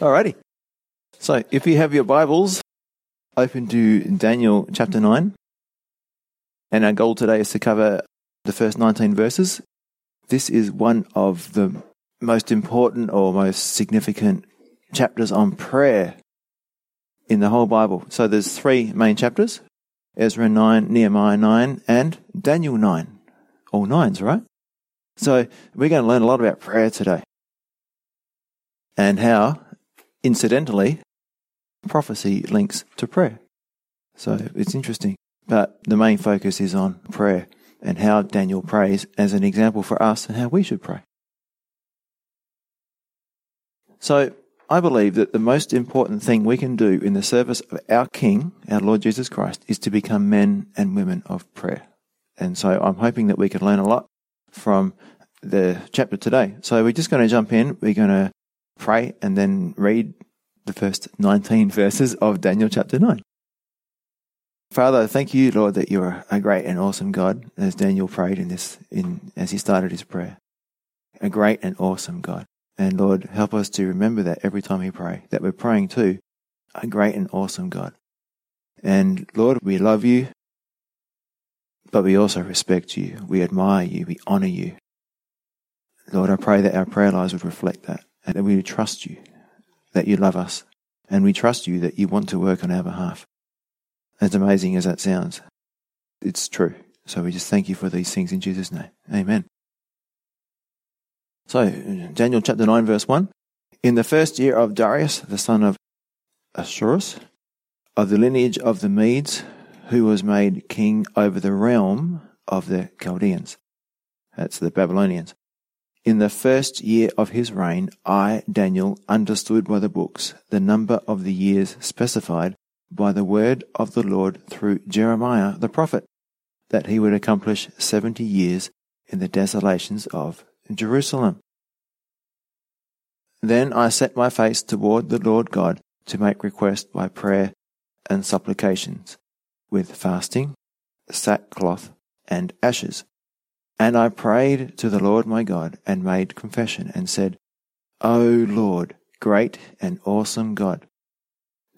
Alrighty. So if you have your Bibles open to Daniel chapter 9, and our goal today is to cover the first 19 verses. This is one of the most important or most significant chapters on prayer in the whole Bible. So there's three main chapters Ezra 9, Nehemiah 9, and Daniel 9. All nines, right? So we're going to learn a lot about prayer today and how, incidentally, prophecy links to prayer. So it's interesting. But the main focus is on prayer and how Daniel prays as an example for us and how we should pray. So I believe that the most important thing we can do in the service of our King, our Lord Jesus Christ, is to become men and women of prayer. And so I'm hoping that we can learn a lot from the chapter today. So we're just going to jump in. We're going to pray and then read the first 19 verses of Daniel chapter 9. Father, thank you, Lord, that you're a great and awesome God, as Daniel prayed in this, in, as he started his prayer. A great and awesome God. And Lord, help us to remember that every time we pray, that we're praying to a great and awesome God. And Lord, we love you, but we also respect you. We admire you. We honor you. Lord, I pray that our prayer lives would reflect that that we trust you, that you love us, and we trust you that you want to work on our behalf. As amazing as that sounds, it's true. So we just thank you for these things in Jesus' name. Amen. So, Daniel chapter 9, verse 1. In the first year of Darius, the son of Ahasuerus, of the lineage of the Medes, who was made king over the realm of the Chaldeans. That's the Babylonians. In the first year of his reign, I, Daniel, understood by the books the number of the years specified by the word of the Lord through Jeremiah the prophet, that he would accomplish seventy years in the desolations of Jerusalem. Then I set my face toward the Lord God to make request by prayer and supplications, with fasting, sackcloth, and ashes. And I prayed to the Lord my God and made confession and said, O Lord, great and awesome God,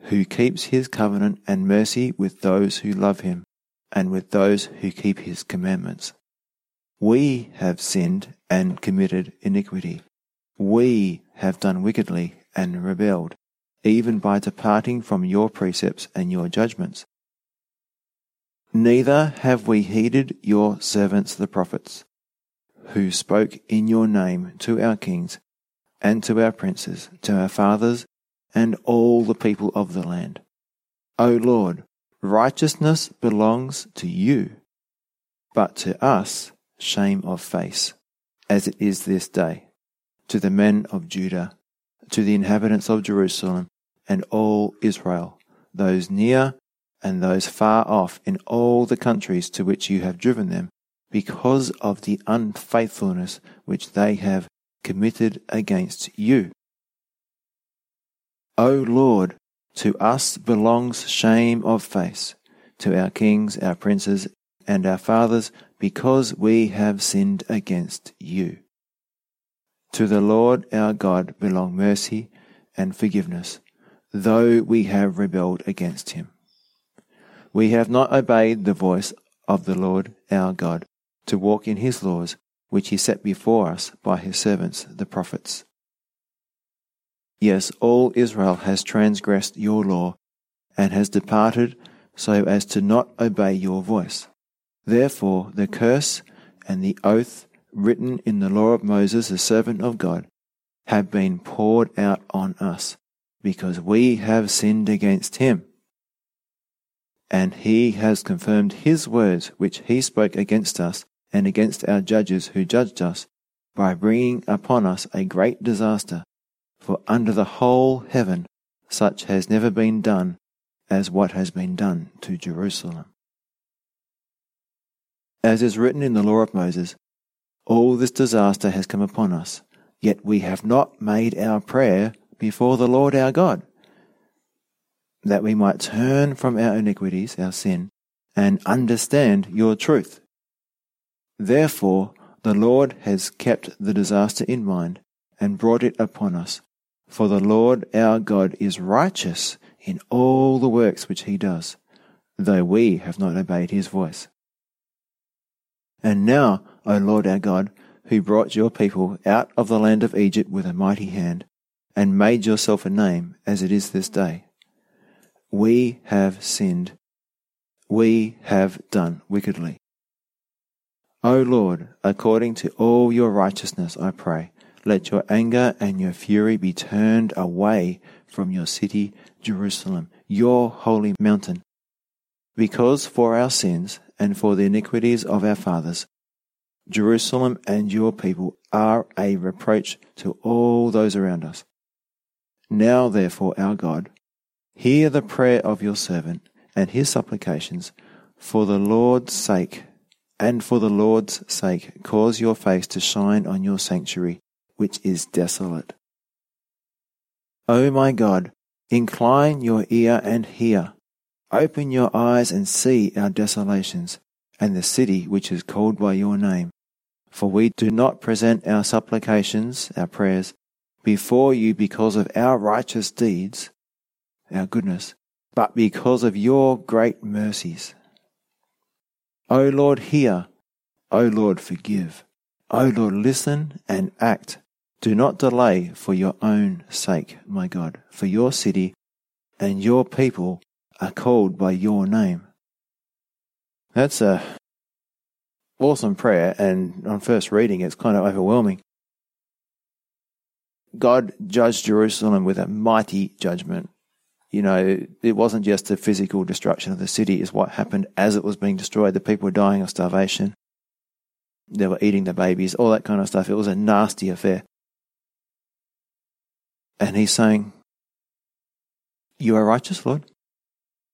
who keeps his covenant and mercy with those who love him and with those who keep his commandments. We have sinned and committed iniquity. We have done wickedly and rebelled, even by departing from your precepts and your judgments. Neither have we heeded your servants the prophets, who spoke in your name to our kings and to our princes, to our fathers and all the people of the land. O Lord, righteousness belongs to you, but to us shame of face, as it is this day, to the men of Judah, to the inhabitants of Jerusalem, and all Israel, those near and those far off in all the countries to which you have driven them, because of the unfaithfulness which they have committed against you. O Lord, to us belongs shame of face, to our kings, our princes, and our fathers, because we have sinned against you. To the Lord our God belong mercy and forgiveness, though we have rebelled against him. We have not obeyed the voice of the Lord our God to walk in his laws, which he set before us by his servants the prophets. Yes, all Israel has transgressed your law and has departed so as to not obey your voice. Therefore, the curse and the oath written in the law of Moses, the servant of God, have been poured out on us, because we have sinned against him. And he has confirmed his words which he spoke against us and against our judges who judged us, by bringing upon us a great disaster for under the whole heaven such has never been done as what has been done to Jerusalem. As is written in the law of Moses, all this disaster has come upon us, yet we have not made our prayer before the Lord our God, that we might turn from our iniquities, our sin, and understand your truth. Therefore, the Lord has kept the disaster in mind and brought it upon us For the Lord our God is righteous in all the works which he does, though we have not obeyed his voice. And now, O Lord our God, who brought your people out of the land of Egypt with a mighty hand, and made yourself a name as it is this day, we have sinned. We have done wickedly. O Lord, according to all your righteousness, I pray, let your anger and your fury be turned away from your city, Jerusalem, your holy mountain. Because for our sins and for the iniquities of our fathers, Jerusalem and your people are a reproach to all those around us. Now, therefore, our God, hear the prayer of your servant and his supplications for the Lord's sake, and for the Lord's sake, cause your face to shine on your sanctuary, which is desolate. O my God, incline your ear and hear. Open your eyes and see our desolations, and the city which is called by your name. For we do not present our supplications, our prayers, before you because of our righteous deeds, our goodness, but because of your great mercies. O Lord, hear. O Lord, forgive. O Lord, listen and act. Do not delay for your own sake, my God, for your city and your people are called by your name. That's a awesome prayer, and on first reading, it's kind of overwhelming. God judged Jerusalem with a mighty judgment. You know, it wasn't just the physical destruction of the city, is what happened as it was being destroyed. The people were dying of starvation. They were eating the babies, all that kind of stuff. It was a nasty affair. And he's saying, You are righteous, Lord.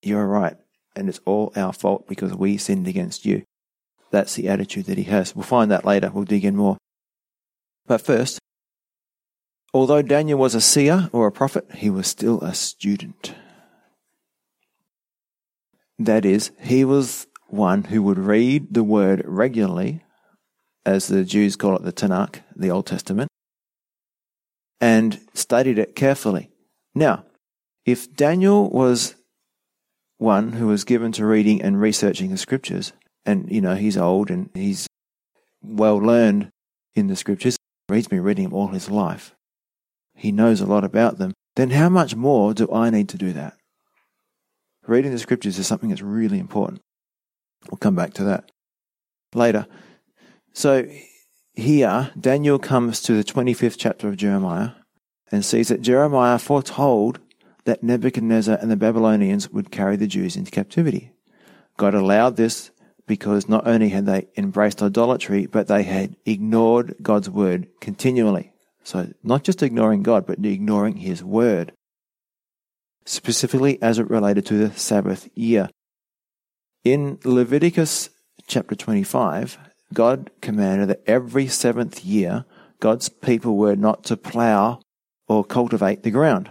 You are right. And it's all our fault because we sinned against you. That's the attitude that he has. We'll find that later. We'll dig in more. But first, Although Daniel was a seer or a prophet, he was still a student. That is, he was one who would read the word regularly, as the Jews call it the Tanakh, the Old Testament, and studied it carefully. Now, if Daniel was one who was given to reading and researching the scriptures, and you know, he's old and he's well learned in the scriptures, he's been reading them all his life he knows a lot about them, then how much more do I need to do that? Reading the scriptures is something that's really important. We'll come back to that later. So here, Daniel comes to the 25th chapter of Jeremiah and sees that Jeremiah foretold that Nebuchadnezzar and the Babylonians would carry the Jews into captivity. God allowed this because not only had they embraced idolatry, but they had ignored God's word continually. So, not just ignoring God, but ignoring His word, specifically as it related to the Sabbath year. In Leviticus chapter 25, God commanded that every seventh year, God's people were not to plow or cultivate the ground.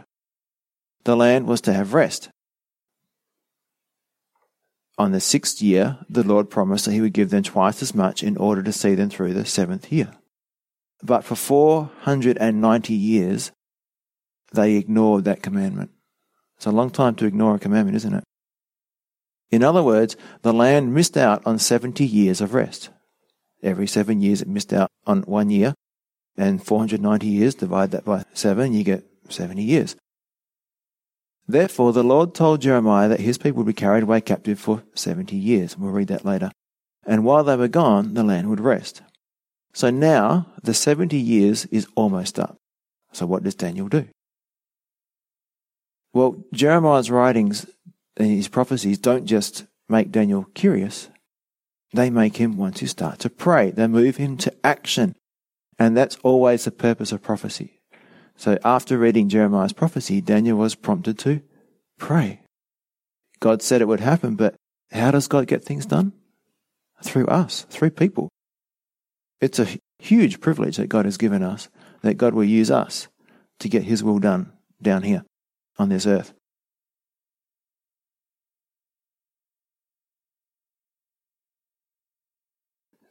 The land was to have rest. On the sixth year, the Lord promised that He would give them twice as much in order to see them through the seventh year. But for 490 years, they ignored that commandment. It's a long time to ignore a commandment, isn't it? In other words, the land missed out on 70 years of rest. Every seven years it missed out on one year, and 490 years, divide that by seven, you get 70 years. Therefore, the Lord told Jeremiah that his people would be carried away captive for 70 years. We'll read that later. And while they were gone, the land would rest. So now the 70 years is almost up. So what does Daniel do? Well, Jeremiah's writings and his prophecies don't just make Daniel curious. They make him want to start to pray. They move him to action. And that's always the purpose of prophecy. So after reading Jeremiah's prophecy, Daniel was prompted to pray. God said it would happen, but how does God get things done? Through us, through people. It's a huge privilege that God has given us, that God will use us to get His will done down here on this earth.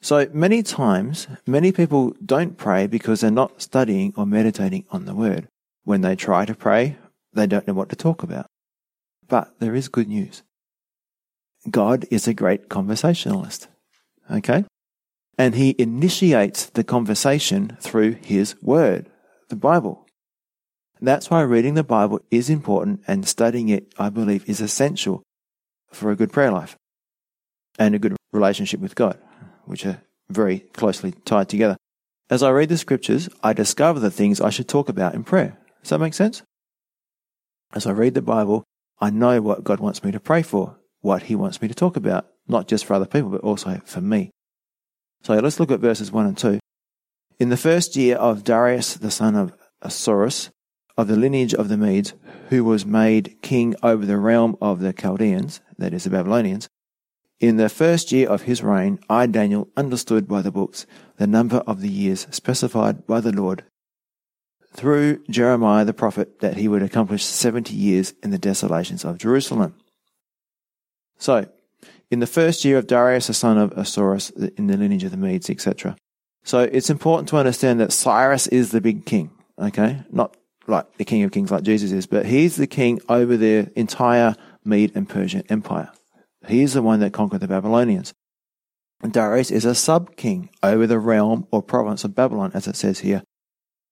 So many times, many people don't pray because they're not studying or meditating on the Word. when they try to pray, they don't know what to talk about. But there is good news. God is a great conversationalist. Okay? And he initiates the conversation through his word, the Bible. That's why reading the Bible is important and studying it, I believe, is essential for a good prayer life and a good relationship with God, which are very closely tied together. As I read the scriptures, I discover the things I should talk about in prayer. Does that make sense? As I read the Bible, I know what God wants me to pray for, what He wants me to talk about, not just for other people, but also for me. So let's look at verses 1 and 2. In the first year of Darius the son of Ahasuerus, of the lineage of the Medes, who was made king over the realm of the Chaldeans, that is the Babylonians, in the first year of his reign, I, Daniel, understood by the books the number of the years specified by the Lord through Jeremiah the prophet that he would accomplish 70 years in the desolations of Jerusalem. So, in the first year of Darius the son of Ahasuerus, in the lineage of the Medes, etc. So it's important to understand that Cyrus is the big king, okay? Not like the king of kings like Jesus is, but he's the king over the entire Mede and Persian empire. He is the one that conquered the Babylonians. And Darius is a sub king over the realm or province of Babylon, as it says here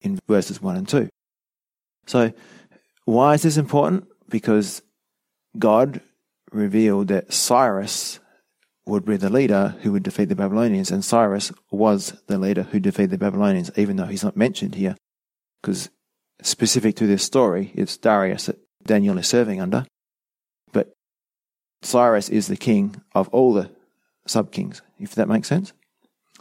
in verses 1 and 2. So, why is this important? Because God revealed that Cyrus would be the leader who would defeat the Babylonians, and Cyrus was the leader who defeated the Babylonians, even though he's not mentioned here, because specific to this story, it's Darius that Daniel is serving under. But Cyrus is the king of all the sub kings, if that makes sense.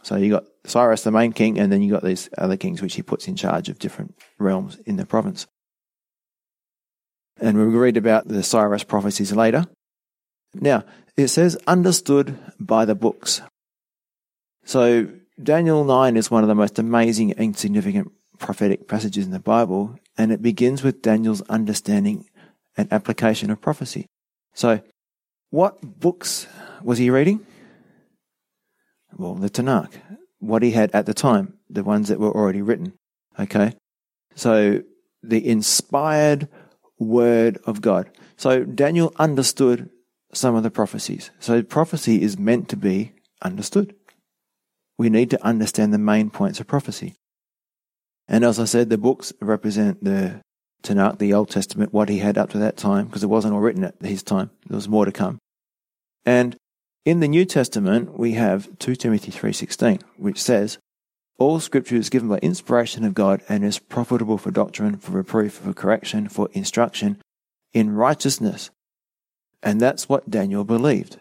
So you got Cyrus, the main king, and then you got these other kings which he puts in charge of different realms in the province. And we'll read about the Cyrus prophecies later. Now, it says understood by the books. So Daniel 9 is one of the most amazing and significant prophetic passages in the Bible, and it begins with Daniel's understanding and application of prophecy. So what books was he reading? Well, the Tanakh, what he had at the time, the ones that were already written. Okay? So, the inspired word of God. So, Daniel understood some of the prophecies. So, prophecy is meant to be understood. We need to understand the main points of prophecy. And as I said, the books represent the Tanakh, the Old Testament, what he had up to that time, because it wasn't all written at his time. There was more to come. And in the New Testament, we have 2 Timothy 3.16, which says, All scripture is given by inspiration of God and is profitable for doctrine, for reproof, for correction, for instruction in righteousness. And that's what Daniel believed.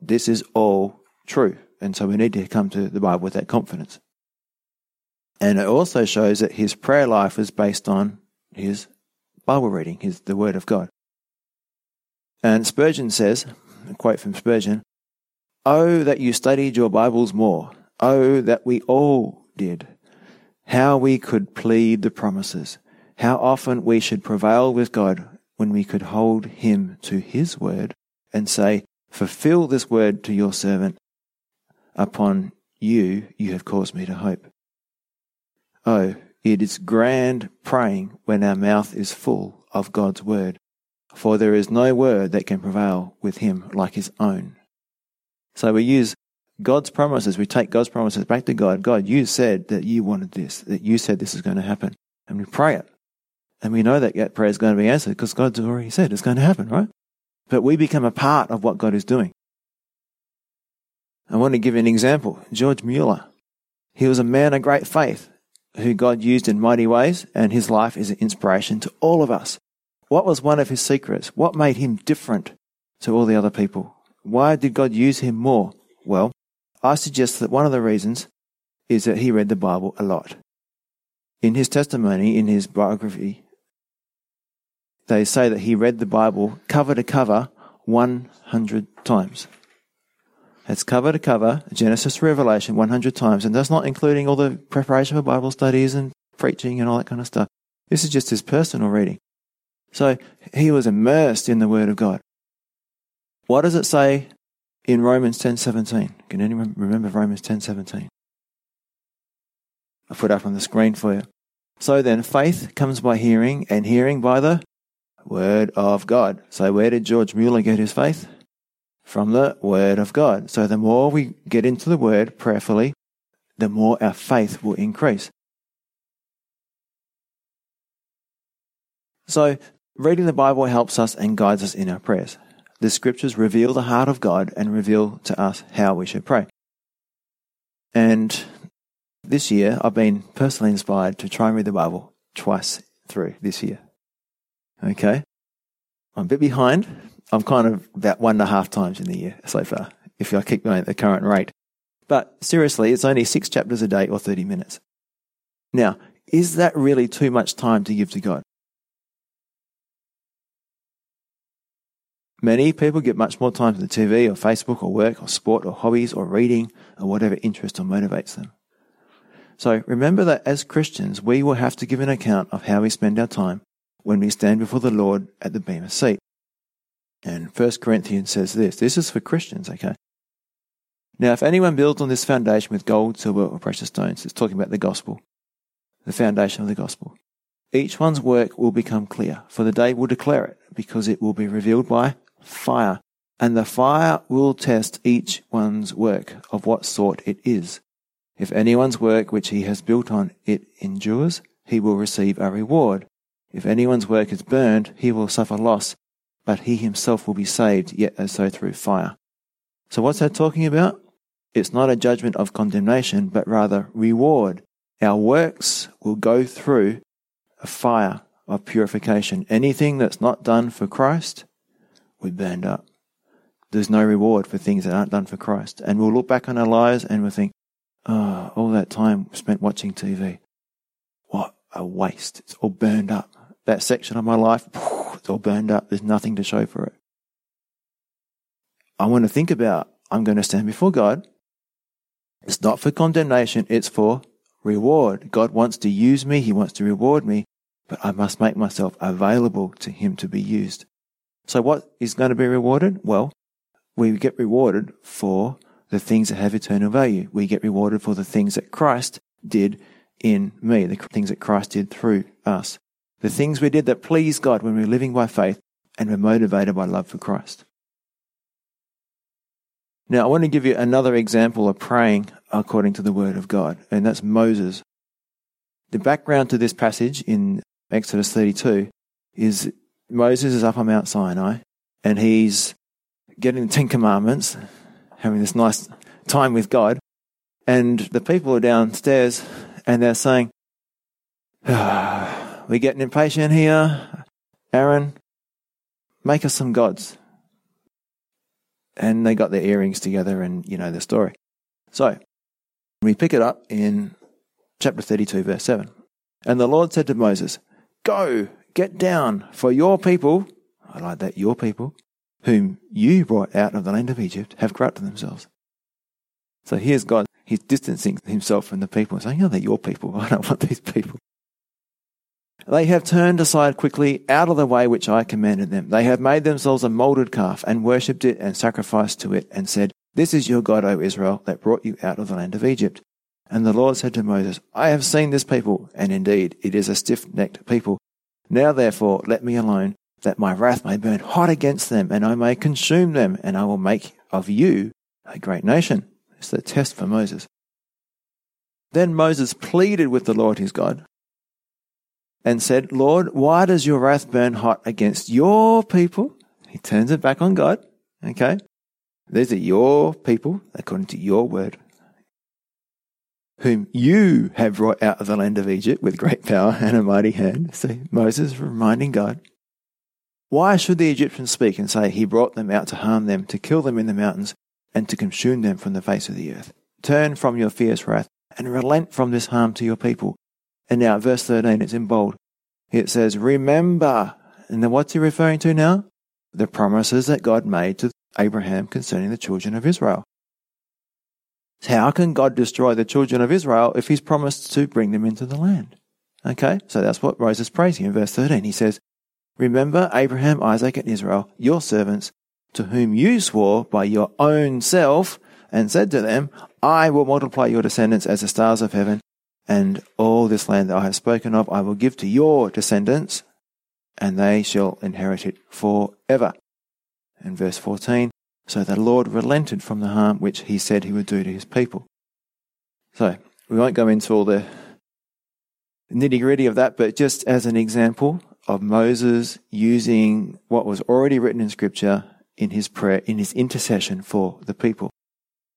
This is all true. And so we need to come to the Bible with that confidence. And it also shows that his prayer life was based on his Bible reading, his the Word of God. And Spurgeon says, a quote from Spurgeon, Oh, that you studied your Bibles more. Oh, that we all did. How we could plead the promises. How often we should prevail with God when we could hold him to his word and say, Fulfill this word to your servant. Upon you, you have caused me to hope. Oh, it is grand praying when our mouth is full of God's word, for there is no word that can prevail with him like his own. So we use God's promises, we take God's promises back to God. God, you said that you wanted this, that you said this is going to happen. And we pray it. And we know that that prayer is going to be answered because God's already said it's going to happen, right? But we become a part of what God is doing. I want to give an example. George Mueller. He was a man of great faith who God used in mighty ways, and his life is an inspiration to all of us. What was one of his secrets? What made him different to all the other people? Why did God use him more? Well, I suggest that one of the reasons is that he read the Bible a lot. In his testimony, in his biography, they say that he read the Bible cover to cover 100 times. It's cover to cover, Genesis Revelation 100 times, and that's not including all the preparation for Bible studies and preaching and all that kind of stuff. This is just his personal reading. So he was immersed in the Word of God. What does it say in Romans 10:17? Can anyone remember Romans 10:17? I put up on the screen for you. So then, faith comes by hearing, and hearing by the Word of God. So, where did George Mueller get his faith? From the Word of God. So, the more we get into the Word prayerfully, the more our faith will increase. So, reading the Bible helps us and guides us in our prayers. The scriptures reveal the heart of God and reveal to us how we should pray. And this year, I've been personally inspired to try and read the Bible twice through this year. Okay? I'm a bit behind. I'm kind of about one and a half times in the year so far, if I keep going at the current rate. But seriously, it's only six chapters a day or 30 minutes. Now, is that really too much time to give to God? Many people get much more time to the TV or Facebook or work or sport or hobbies or reading or whatever interests or motivates them. So remember that as Christians, we will have to give an account of how we spend our time when we stand before the Lord at the Bema seat. And 1 Corinthians says this. This is for Christians, okay? Now, if anyone builds on this foundation with gold, silver, or precious stones, it's talking about the gospel, the foundation of the gospel. Each one's work will become clear, for the day will declare it, because it will be revealed by fire, and the fire will test each one's work of what sort it is. If anyone's work which he has built on it endures, he will receive a reward. If anyone's work is burned, he will suffer loss, but he himself will be saved, yet as so through fire. So what's that talking about? It's not a judgment of condemnation, but rather reward. Our works will go through a fire of purification. Anything that's not done for Christ we burned up. There's no reward for things that aren't done for Christ. And we'll look back on our lives and we'll think, oh, all that time spent watching TV. What a waste. It's all burned up. That section of my life, it's all burned up. There's nothing to show for it. I want to think about, I'm going to stand before God. It's not for condemnation, it's for reward. God wants to use me, He wants to reward me, but I must make myself available to Him to be used. So what is going to be rewarded? Well, we get rewarded for the things that have eternal value. We get rewarded for the things that Christ did in me, the things that Christ did through us. The things we did that pleased God when we were living by faith and were motivated by love for Christ. Now, I want to give you another example of praying according to the Word of God, and that's Moses. The background to this passage in Exodus 32 is Moses is up on Mount Sinai and he's getting the Ten Commandments, having this nice time with God. And the people are downstairs and they're saying, ah, We're getting impatient here. Aaron, make us some gods. And they got their earrings together and you know the story. So we pick it up in chapter 32, verse 7. And the Lord said to Moses, Go, Get down, for your people, I like that, your people, whom you brought out of the land of Egypt, have corrupted themselves. So here's God, he's distancing himself from the people, saying, Oh, they're your people. I don't want these people. They have turned aside quickly out of the way which I commanded them. They have made themselves a molded calf and worshipped it and sacrificed to it and said, This is your God, O Israel, that brought you out of the land of Egypt. And the Lord said to Moses, I have seen this people, and indeed it is a stiff-necked people. Now therefore let me alone, that my wrath may burn hot against them, and I may consume them, and I will make of you a great nation. It's the test for Moses. Then Moses pleaded with the Lord his God and said, Lord, why does your wrath burn hot against your people? He turns it back on God. Okay. These are your people, according to your word whom you have brought out of the land of Egypt with great power and a mighty hand. See, Moses reminding God. Why should the Egyptians speak and say, He brought them out to harm them, to kill them in the mountains, and to consume them from the face of the earth? Turn from your fierce wrath and relent from this harm to your people. And now, verse 13, it's in bold. It says, Remember. And then what's he referring to now? The promises that God made to Abraham concerning the children of Israel. How can God destroy the children of Israel if he's promised to bring them into the land? Okay, so that's what Moses prays here in verse 13. He says, Remember Abraham, Isaac, and Israel, your servants, to whom you swore by your own self, and said to them, I will multiply your descendants as the stars of heaven, And all this land that I have spoken of, I will give to your descendants, and they shall inherit it forever. And verse 14, so the Lord relented from the harm which he said he would do to his people. So, we won't go into all the nitty gritty of that, but just as an example of Moses using what was already written in Scripture in his prayer, in his intercession for the people.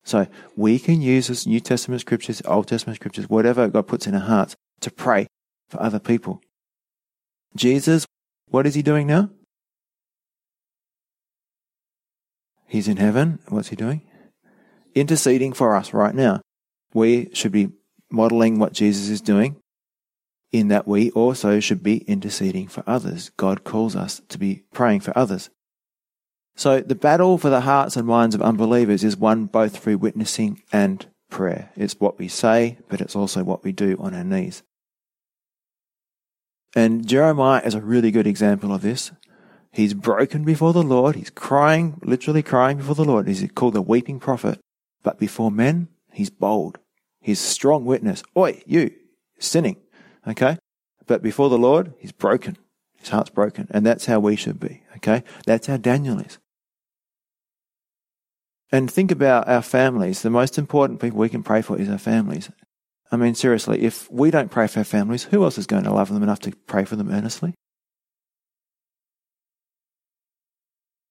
So we can use this New Testament scriptures, Old Testament scriptures, whatever God puts in our hearts to pray for other people. Jesus, what is he doing now? He's in heaven. What's he doing? Interceding for us right now. We should be modeling what Jesus is doing in that we also should be interceding for others. God calls us to be praying for others. So the battle for the hearts and minds of unbelievers is won both through witnessing and prayer. It's what we say, but it's also what we do on our knees. And Jeremiah is a really good example of this. He's broken before the Lord. He's crying, literally crying before the Lord. He's called the weeping prophet. But before men, he's bold. He's strong witness. Oi, you, sinning. Okay? But before the Lord, he's broken. His heart's broken. And that's how we should be. Okay? That's how Daniel is. And think about our families. The most important people we can pray for is our families. I mean, seriously, if we don't pray for our families, who else is going to love them enough to pray for them earnestly?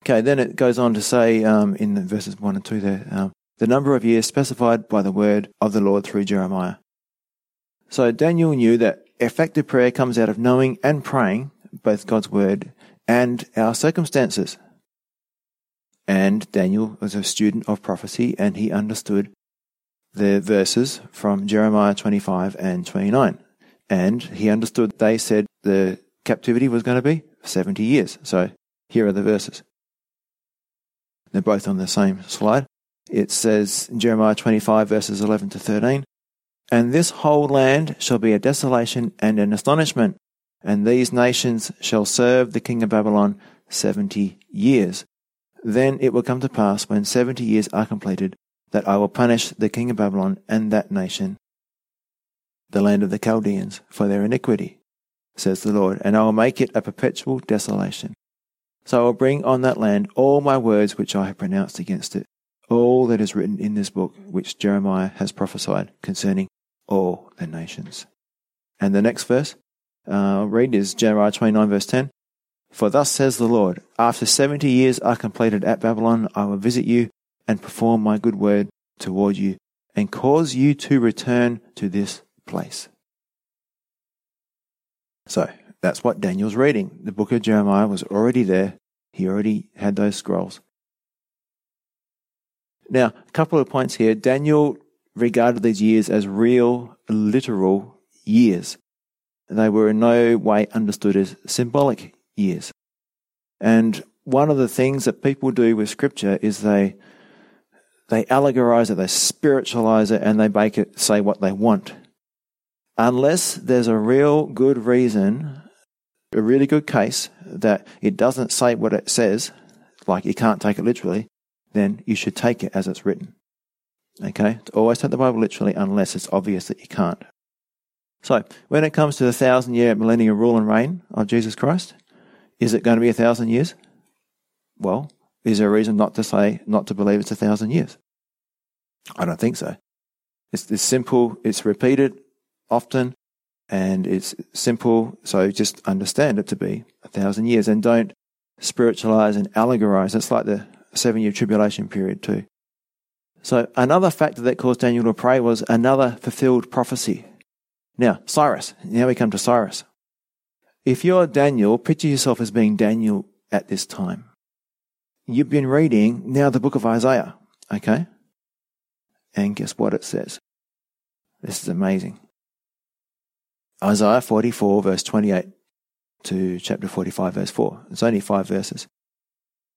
Okay, then it goes on to say um, in verses 1 and 2 there um, the number of years specified by the word of the Lord through Jeremiah. So Daniel knew that effective prayer comes out of knowing and praying both God's word and our circumstances. And Daniel was a student of prophecy and he understood the verses from Jeremiah 25 and 29. And he understood they said the captivity was going to be 70 years. So here are the verses. They're both on the same slide. It says in Jeremiah 25 verses 11 to 13, And this whole land shall be a desolation and an astonishment, and these nations shall serve the king of Babylon 70 years. Then it will come to pass when 70 years are completed that I will punish the king of Babylon and that nation, the land of the Chaldeans, for their iniquity, says the Lord, and I will make it a perpetual desolation. So I will bring on that land all my words which I have pronounced against it, all that is written in this book which Jeremiah has prophesied concerning all the nations. And the next verse uh, I'll read is Jeremiah 29 verse 10. For thus says the Lord, after 70 years are completed at Babylon, I will visit you and perform my good word toward you and cause you to return to this place. So that's what Daniel's reading. The book of Jeremiah was already there. He already had those scrolls. Now, a couple of points here. Daniel regarded these years as real, literal years. They were in no way understood as symbolic years. And one of the things that people do with scripture is they they allegorize it, they spiritualize it, and they make it say what they want. Unless there's a real good reason, a really good case that it doesn't say what it says, like you can't take it literally, then you should take it as it's written. Okay? Always take the Bible literally unless it's obvious that you can't. So, when it comes to the thousand year millennial rule and reign of Jesus Christ, is it going to be a thousand years? Well, is there a reason not to say, not to believe it's a thousand years? I don't think so. It's, it's simple, it's repeated often, and it's simple, so just understand it to be a thousand years and don't spiritualize and allegorize. It's like the seven year tribulation period, too. So, another factor that caused Daniel to pray was another fulfilled prophecy. Now, Cyrus. Now we come to Cyrus. If you're Daniel, picture yourself as being Daniel at this time. You've been reading now the book of Isaiah, okay? And guess what it says? This is amazing. Isaiah 44, verse 28 to chapter 45, verse 4. It's only five verses.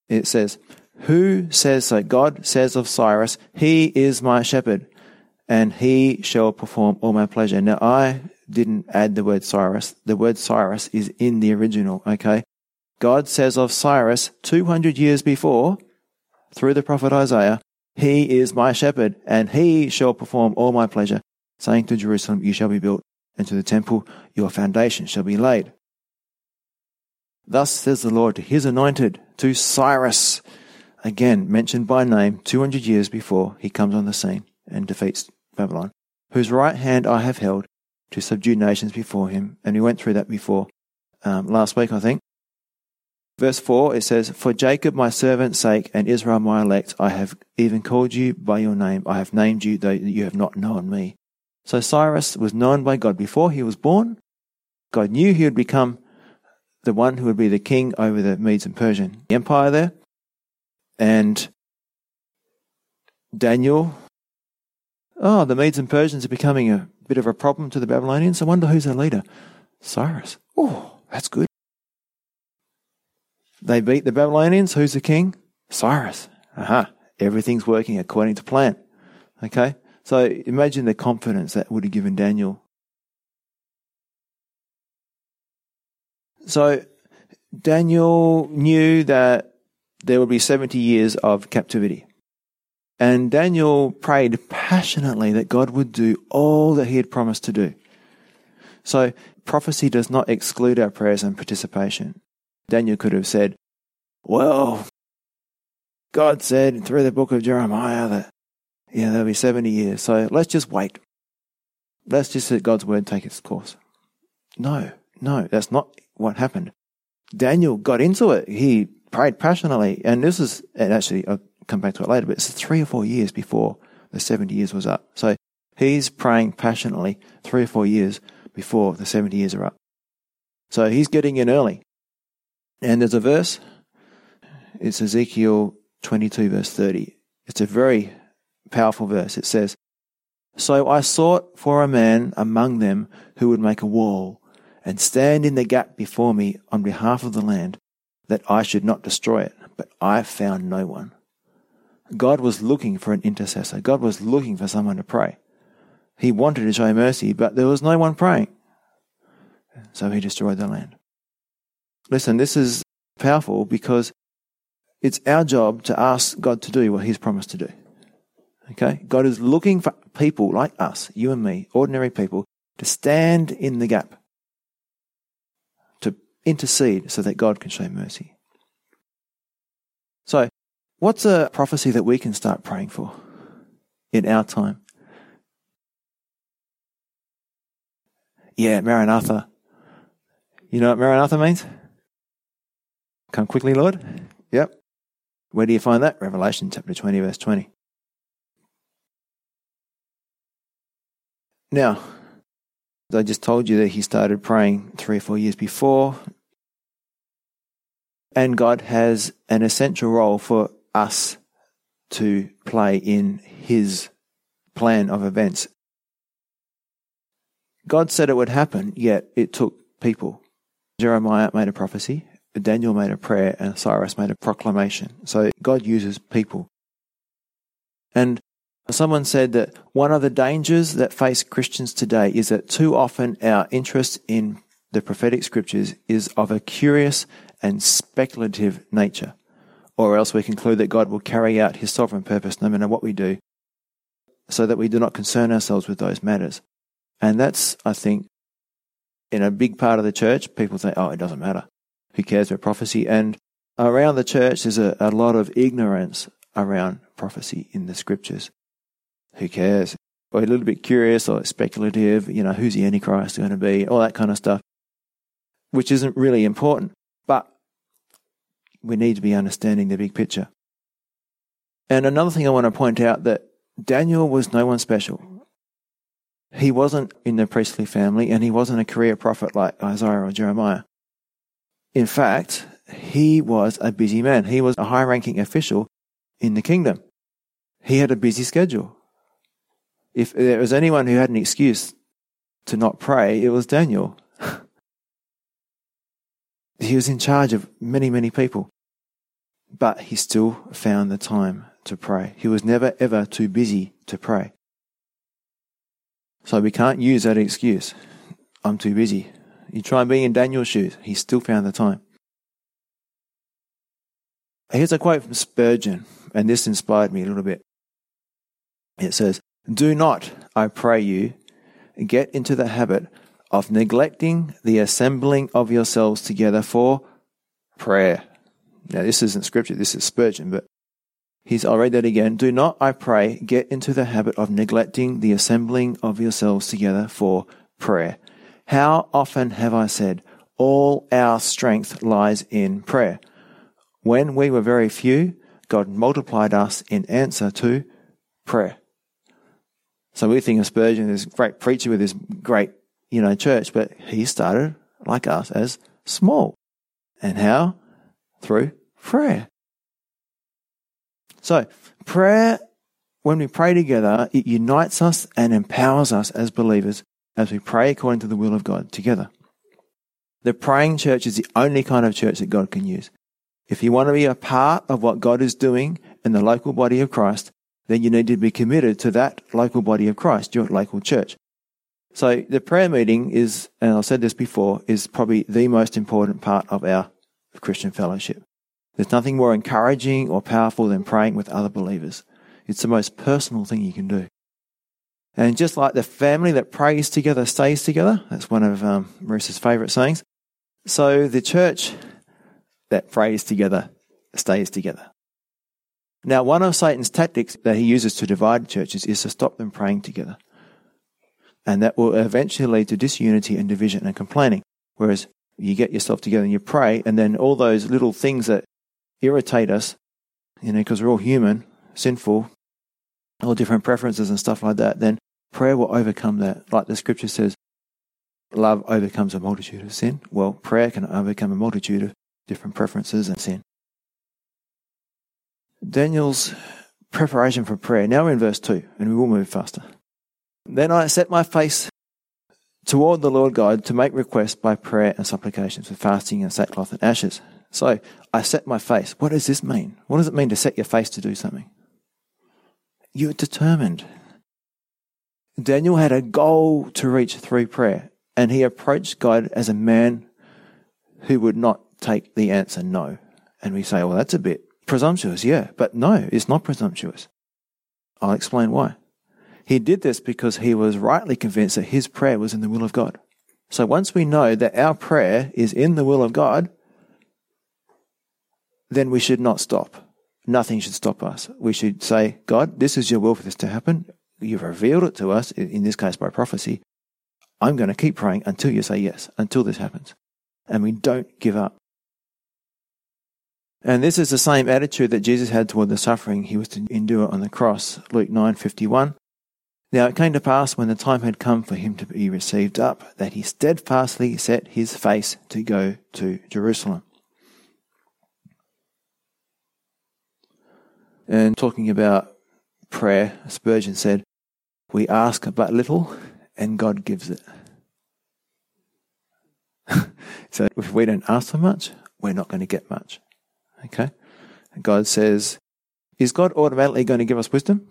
It says, Who says so? God says of Cyrus, He is my shepherd, and he shall perform all my pleasure. Now, I didn't add the word Cyrus. The word Cyrus is in the original, okay? God says of Cyrus 200 years before, through the prophet Isaiah, He is my shepherd, and He shall perform all my pleasure. saying to Jerusalem, You shall be built, and to the temple, Your foundation shall be laid. Thus says the Lord to his anointed, to Cyrus, again mentioned by name 200 years before he comes on the scene and defeats Babylon, whose right hand I have held to subdue nations before him. And we went through that before um, last week, I think. Verse 4, it says, For Jacob my servant's sake and Israel my elect, I have even called you by your name. I have named you, though you have not known me. So Cyrus was known by God before he was born. God knew he would become the one who would be the king over the Medes and Persian Empire there. And Daniel, oh, the Medes and Persians are becoming a bit of a problem to the Babylonians. I wonder who's their leader. Cyrus. Oh, that's good. They beat the Babylonians. Who's the king? Cyrus. Aha. Everything's working according to plan. Okay. So imagine the confidence that would have given Daniel. So Daniel knew that there would be 70 years of captivity. And Daniel prayed passionately that God would do all that he had promised to do. So prophecy does not exclude our prayers and participation. Daniel could have said, Well, God said through the book of Jeremiah that, yeah, there'll be 70 years. So let's just wait. Let's just let God's word take its course. No, no, that's not what happened. Daniel got into it. He prayed passionately. And this is, actually, I'll come back to it later, but it's three or four years before the 70 years was up. So he's praying passionately three or four years before the 70 years are up. So he's getting in early. And there's a verse, it's Ezekiel 22, verse 30. It's a very powerful verse. It says, So I sought for a man among them who would make a wall and stand in the gap before me on behalf of the land, that I should not destroy it. But I found no one. God was looking for an intercessor. God was looking for someone to pray. He wanted to show mercy, but there was no one praying. So he destroyed the land. Listen, this is powerful because it's our job to ask God to do what He's promised to do. Okay? God is looking for people like us, you and me, ordinary people, to stand in the gap, to intercede so that God can show mercy. What's a prophecy that we can start praying for in our time? Yeah, Maranatha. You know what Maranatha means? Come quickly, Lord. Yep. Where do you find that? Revelation chapter 20, verse 20. Now, I just told you that he started praying three or four years before. And God has an essential role for us to play in his plan of events. God said it would happen, yet it took people. Jeremiah made a prophecy, Daniel made a prayer, and Cyrus made a proclamation. So God uses people. And someone said that one of the dangers that face Christians today is that too often our interest in the prophetic scriptures is of a curious and speculative nature, or else we conclude that God will carry out his sovereign purpose no matter what we do, so that we do not concern ourselves with those matters. And that's, I think, in a big part of the church, people say, oh, it doesn't matter. Who cares about prophecy? And around the church, there's a, a lot of ignorance around prophecy in the scriptures. Who cares? Or a little bit curious or speculative, you know, who's the Antichrist going to be? All that kind of stuff, which isn't really important. We need to be understanding the big picture. And another thing I want to point out that Daniel was no one special. He wasn't in the priestly family and he wasn't a career prophet like Isaiah or Jeremiah. In fact, he was a busy man. He was a high ranking official in the kingdom. He had a busy schedule. If there was anyone who had an excuse to not pray, it was Daniel. he was in charge of many, many people. But he still found the time to pray. He was never ever too busy to pray. So we can't use that excuse. I'm too busy. You try being in Daniel's shoes. He still found the time. Here's a quote from Spurgeon, and this inspired me a little bit. It says, Do not, I pray you, get into the habit of neglecting the assembling of yourselves together for prayer. Now, this isn't scripture, this is Spurgeon, but he's, I'll read that again. Do not, I pray, get into the habit of neglecting the assembling of yourselves together for prayer. How often have I said, all our strength lies in prayer? When we were very few, God multiplied us in answer to prayer. So we think of Spurgeon as great preacher with his great, you know, church, but he started like us as small. And how? Through prayer. So prayer, when we pray together, it unites us and empowers us as believers as we pray according to the will of God together. The praying church is the only kind of church that God can use. If you want to be a part of what God is doing in the local body of Christ, then you need to be committed to that local body of Christ, your local church. So the prayer meeting is, and I've said this before, is probably the most important part of our Christian fellowship. There's nothing more encouraging or powerful than praying with other believers. It's the most personal thing you can do. And just like the family that prays together stays together, that's one of um, Marissa's favourite sayings. So the church that prays together stays together. Now, one of Satan's tactics that he uses to divide churches is to stop them praying together. And that will eventually lead to disunity and division and complaining. Whereas you get yourself together and you pray, and then all those little things that irritate us, you know, because we're all human, sinful, all different preferences and stuff like that, then prayer will overcome that. Like the scripture says, love overcomes a multitude of sin. Well, prayer can overcome a multitude of different preferences and sin. Daniel's preparation for prayer. Now we're in verse 2, and we will move faster. Then I set my face toward the Lord God to make requests by prayer and supplications with fasting and sackcloth and ashes. So I set my face. What does this mean? What does it mean to set your face to do something? You're determined. Daniel had a goal to reach through prayer, and he approached God as a man who would not take the answer no. And we say, well, that's a bit presumptuous, yeah. But no, it's not presumptuous. I'll explain why. He did this because he was rightly convinced that his prayer was in the will of God. So once we know that our prayer is in the will of God, then we should not stop. Nothing should stop us. We should say, God, this is your will for this to happen. You've revealed it to us, in this case by prophecy. I'm going to keep praying until you say yes, until this happens. And we don't give up. And this is the same attitude that Jesus had toward the suffering he was to endure on the cross. Luke 9:51. Now it came to pass when the time had come for him to be received up that he steadfastly set his face to go to Jerusalem. And talking about prayer, Spurgeon said, We ask but little and God gives it. so if we don't ask for much, we're not going to get much. Okay? And God says, Is God automatically going to give us wisdom?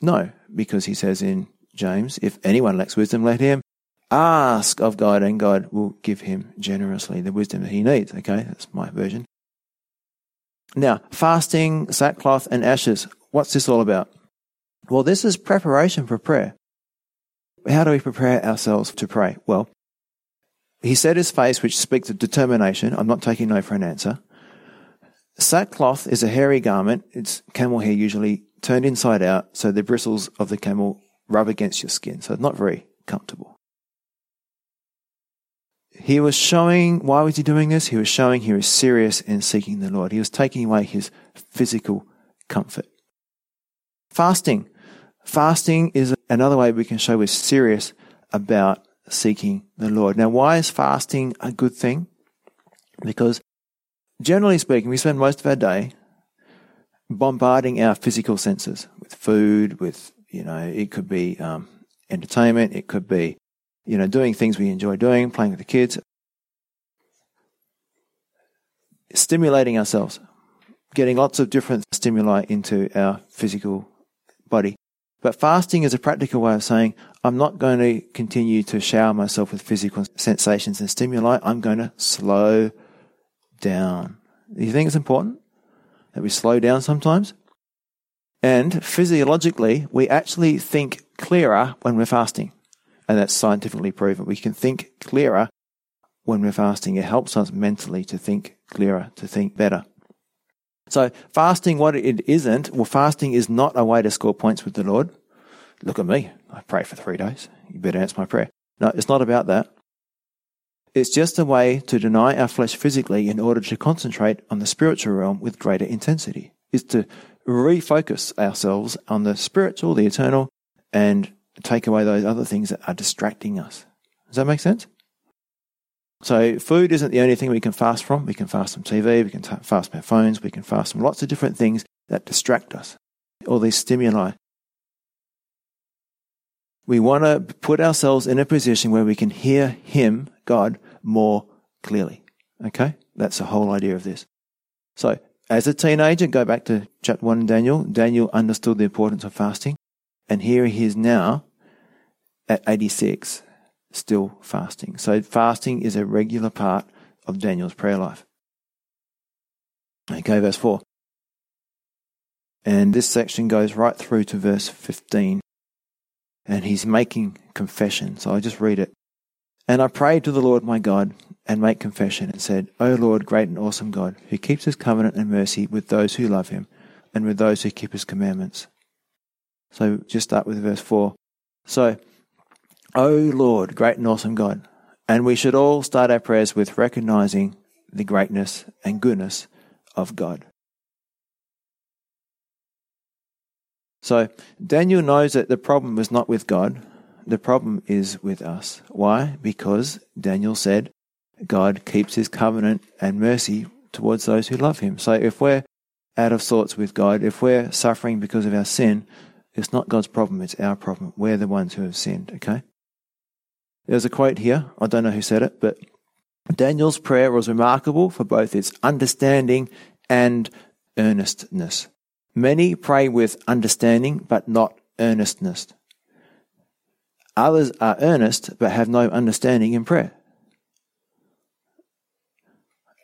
No, because he says in James, If anyone lacks wisdom, let him ask of God, and God will give him generously the wisdom that he needs. Okay? That's my version. Now, fasting, sackcloth, and ashes. What's this all about? Well, this is preparation for prayer. How do we prepare ourselves to pray? Well, he set his face, which speaks of determination. I'm not taking no for an answer. Sackcloth is a hairy garment. It's camel hair usually turned inside out, so the bristles of the camel rub against your skin. So it's not very comfortable. He was showing, why was he doing this? He was showing he was serious in seeking the Lord. He was taking away his physical comfort. Fasting. Fasting is another way we can show we're serious about seeking the Lord. Now, why is fasting a good thing? Because generally speaking, we spend most of our day bombarding our physical senses with food, with, you know, it could be um, entertainment, it could be, you know, doing things we enjoy doing, playing with the kids, stimulating ourselves, getting lots of different stimuli into our physical body. But fasting is a practical way of saying, I'm not going to continue to shower myself with physical sensations and stimuli. I'm going to slow down. Do you think it's important that we slow down sometimes? And physiologically, we actually think clearer when we're fasting. And that's scientifically proven. We can think clearer when we're fasting. It helps us mentally to think clearer, to think better. So fasting, what it isn't, well, fasting is not a way to score points with the Lord. Look at me. I pray for three days. You better answer my prayer. No, it's not about that. It's just a way to deny our flesh physically in order to concentrate on the spiritual realm with greater intensity. Is to refocus ourselves on the spiritual, the eternal, and take away those other things that are distracting us. Does that make sense? So, food isn't the only thing we can fast from. We can fast from TV, we can fast from our phones, we can fast from lots of different things that distract us, all these stimuli. We want to put ourselves in a position where we can hear Him, God, more clearly. Okay? That's the whole idea of this. So, as a teenager, go back to chapter 1 in Daniel. Daniel understood the importance of fasting. And here he is now at 86 still fasting. So fasting is a regular part of Daniel's prayer life. Okay, verse 4. And this section goes right through to verse 15. And he's making confession. So I just read it. And I prayed to the Lord my God and make confession and said, O Lord, great and awesome God, who keeps his covenant and mercy with those who love him and with those who keep his commandments. So just start with verse 4. So O Lord, great and awesome God. And we should all start our prayers with recognizing the greatness and goodness of God. So Daniel knows that the problem is not with God, the problem is with us. Why? Because Daniel said God keeps his covenant and mercy towards those who love him. So if we're out of sorts with God, if we're suffering because of our sin, it's not God's problem, it's our problem. We're the ones who have sinned, okay? There's a quote here. I don't know who said it, but Daniel's prayer was remarkable for both its understanding and earnestness. Many pray with understanding, but not earnestness. Others are earnest, but have no understanding in prayer.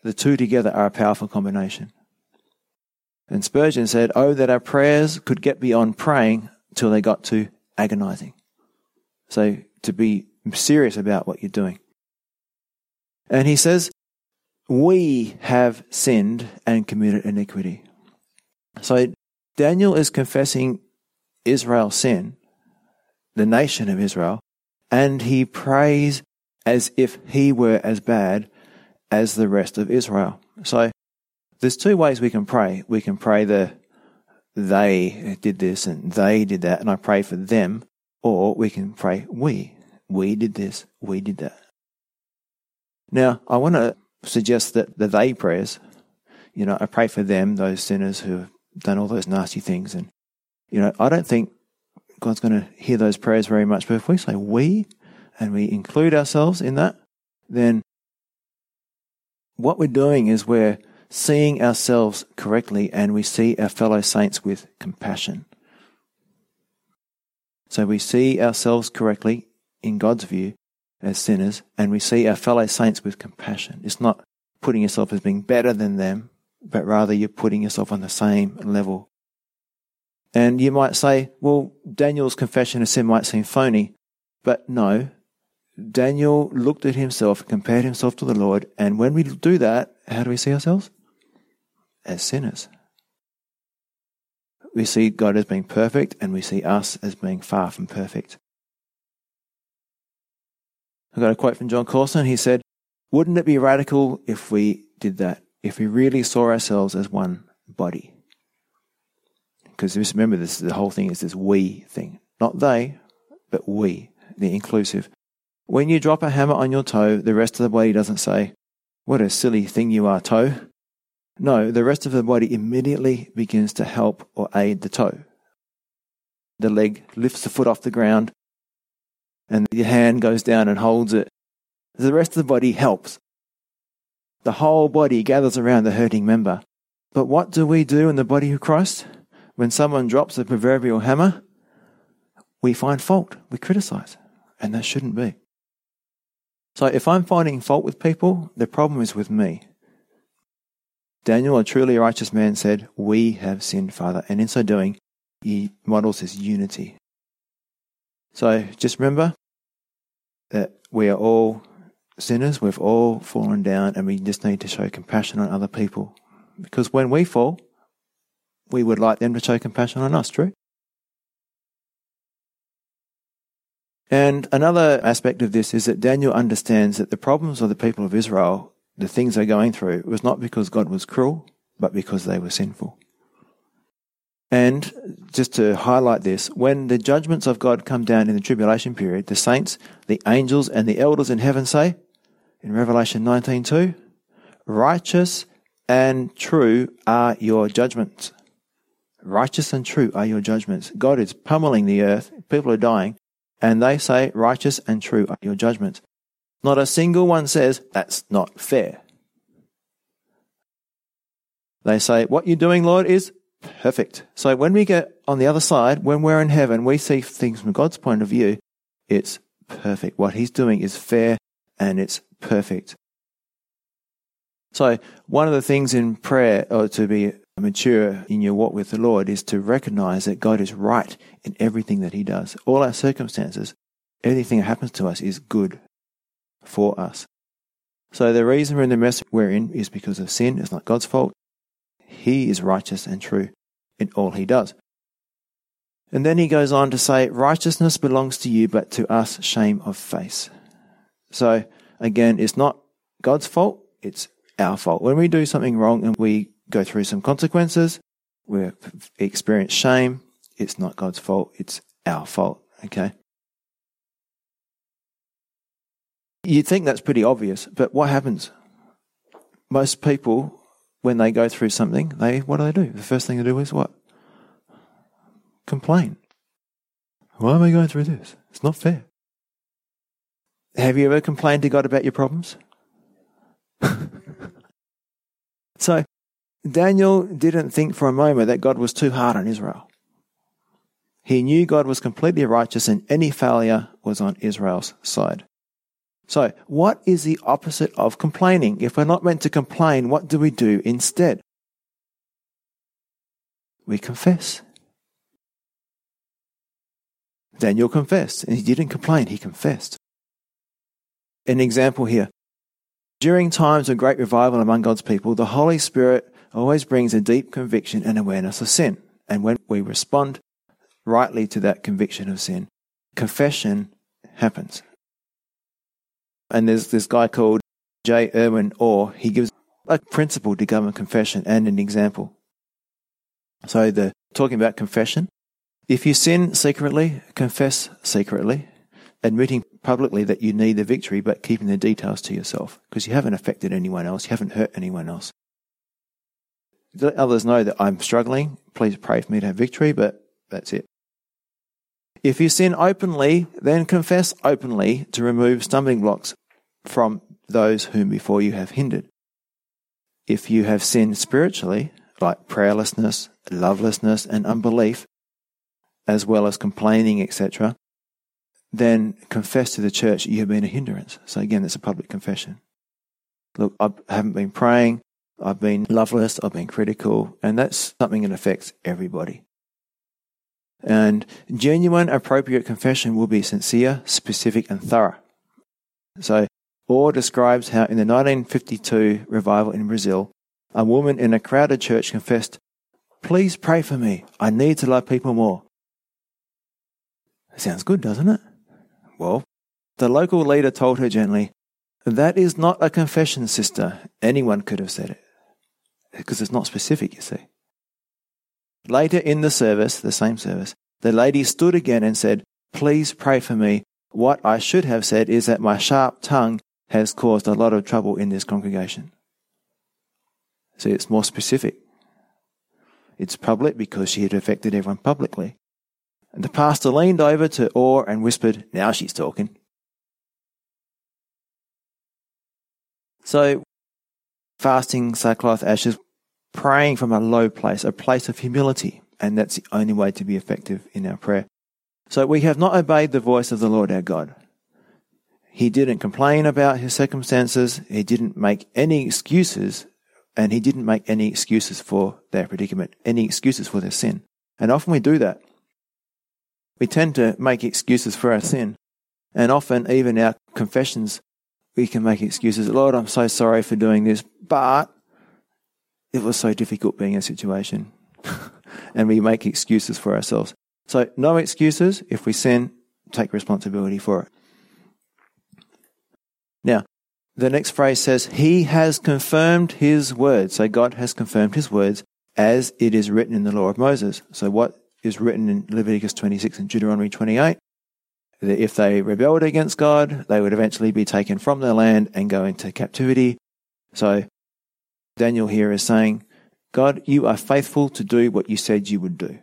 The two together are a powerful combination. And Spurgeon said, Oh, that our prayers could get beyond praying till they got to agonizing. So to be serious about what you're doing. And he says, We have sinned and committed iniquity. So Daniel is confessing Israel's sin, the nation of Israel, and he prays as if he were as bad as the rest of Israel. So there's two ways we can pray. We can pray the they did this and they did that, and I pray for them, or we can pray we we did this, we did that. Now, I want to suggest that the they prayers, you know, I pray for them, those sinners who done all those nasty things. And, you know, I don't think God's going to hear those prayers very much. But if we say we and we include ourselves in that, then what we're doing is we're seeing ourselves correctly and we see our fellow saints with compassion. So we see ourselves correctly in God's view as sinners, and we see our fellow saints with compassion. It's not putting yourself as being better than them, but rather you're putting yourself on the same level. And you might say, well, Daniel's confession of sin might seem phony, but no. Daniel looked at himself, and compared himself to the Lord, and when we do that, how do we see ourselves? As sinners. We see God as being perfect, and we see us as being far from perfect. I got a quote from Jon Courson. He said, Wouldn't it be radical if we did that? If we really saw ourselves as one body? Because just remember, this the whole thing is this we thing, not they, but we, the inclusive. When you drop a hammer on your toe, the rest of the body doesn't say, "What a silly thing you are, toe." No, the rest of the body immediately begins to help or aid the toe. The leg lifts the foot off the ground, and your hand goes down and holds it. The rest of the body helps. The whole body gathers around the hurting member. But what do we do in the body of Christ? When someone drops a proverbial hammer, we find fault, we criticize, and that shouldn't be. So if I'm finding fault with people, the problem is with me. Daniel, a truly righteous man, said, We have sinned, Father, and in so doing, he models his unity So just remember that we are all sinners, we've all fallen down, and we just need to show compassion on other people. Because when we fall, we would like them to show compassion on us, true? And another aspect of this is that Daniel understands that the problems of the people of Israel, the things they're going through, was not because God was cruel, but because they were sinful. And just to highlight this, when the judgments of God come down in the tribulation period, the saints, the angels, and the elders in heaven say, in Revelation 19:2, righteous and true are your judgments. Righteous and true are your judgments. God is pummeling the earth, people are dying, and they say, righteous and true are your judgments. Not a single one says, that's not fair. They say, what you're doing, Lord, is perfect. So when we get on the other side, when we're in heaven, we see things from God's point of view, it's perfect. What He's doing is fair and it's perfect. So one of the things in prayer, or to be mature in your walk with the Lord, is to recognize that God is right in everything that He does. All our circumstances, anything that happens to us is good for us. So the reason we're in the mess we're in is because of sin. It's not God's fault. He is righteous and true in all he does. And then he goes on to say, Righteousness belongs to you, but to us, shame of face. So, again, it's not God's fault, it's our fault. When we do something wrong and we go through some consequences, we experience shame, it's not God's fault, it's our fault. Okay? You'd think that's pretty obvious, but what happens? Most people when they go through something, they what do they do? The first thing they do is what? Complain. Why am I going through this? It's not fair. Have you ever complained to God about your problems? so, Daniel didn't think for a moment that God was too hard on Israel. He knew God was completely righteous and any failure was on Israel's side. So, what is the opposite of complaining? If we're not meant to complain, what do we do instead? We confess. Daniel confessed, and he didn't complain, he confessed. An example here. During times of great revival among God's people, the Holy Spirit always brings a deep conviction and awareness of sin. And when we respond rightly to that conviction of sin, confession happens. And there's this guy called J. Edwin Orr. He gives a principle to govern confession and an example. So the talking about confession. If you sin secretly, confess secretly, admitting publicly that you need the victory, but keeping the details to yourself because you haven't affected anyone else, you haven't hurt anyone else. Let others know that I'm struggling. Please pray for me to have victory, but that's it. If you sin openly, then confess openly to remove stumbling blocks from those whom before you have hindered. If you have sinned spiritually, like prayerlessness, lovelessness, and unbelief, as well as complaining, etc., then confess to the church you have been a hindrance. So again, that's a public confession. Look, I haven't been praying, I've been loveless, I've been critical, and that's something that affects everybody. And genuine, appropriate confession will be sincere, specific, and thorough. So, Orr describes how in the 1952 revival in Brazil, a woman in a crowded church confessed, Please pray for me. I need to love people more. Sounds good, doesn't it? Well, the local leader told her gently, That is not a confession, sister. Anyone could have said it. Because it's not specific, you see. Later in the service, the same service, the lady stood again and said, Please pray for me. What I should have said is that my sharp tongue has caused a lot of trouble in this congregation. See, it's more specific. It's public because she had affected everyone publicly. And the pastor leaned over to Orr and whispered, Now she's talking. So, fasting, sackcloth, ashes, praying from a low place, a place of humility. And that's the only way to be effective in our prayer. So we have not obeyed the voice of the Lord our God. He didn't complain about his circumstances. He didn't make any excuses and he didn't make any excuses for their predicament, any excuses for their sin. And often we do that. We tend to make excuses for our sin. And often, even our confessions, we can make excuses. Lord, I'm so sorry for doing this, but it was so difficult being in a situation. and we make excuses for ourselves. So, no excuses. If we sin, take responsibility for it. Now, the next phrase says, He has confirmed His words. So, God has confirmed His words as it is written in the law of Moses. So, what is written in Leviticus 26 and Deuteronomy 28? That if they rebelled against God, they would eventually be taken from their land and go into captivity. So, Daniel here is saying, God, you are faithful to do what you said you would do.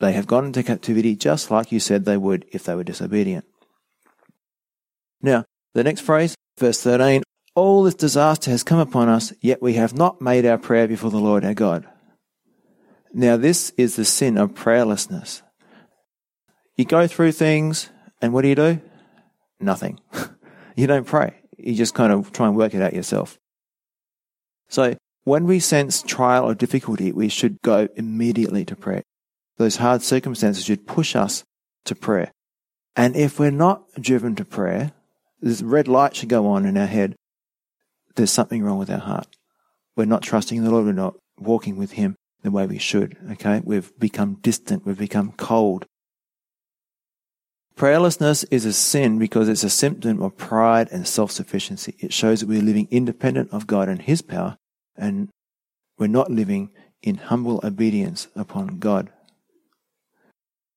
They have gone into captivity just like you said they would if they were disobedient. Now, the next phrase, verse 13, all this disaster has come upon us, yet we have not made our prayer before the Lord our God. Now, this is the sin of prayerlessness. You go through things, and what do you do? Nothing. you don't pray. You just kind of try and work it out yourself. So, when we sense trial or difficulty, we should go immediately to prayer. Those hard circumstances should push us to prayer. And if we're not driven to prayer, this red light should go on in our head. There's something wrong with our heart. We're not trusting the Lord. We're not walking with Him the way we should. Okay. We've become distant. We've become cold. Prayerlessness is a sin because it's a symptom of pride and self-sufficiency. It shows that we're living independent of God and His power and we're not living in humble obedience upon God.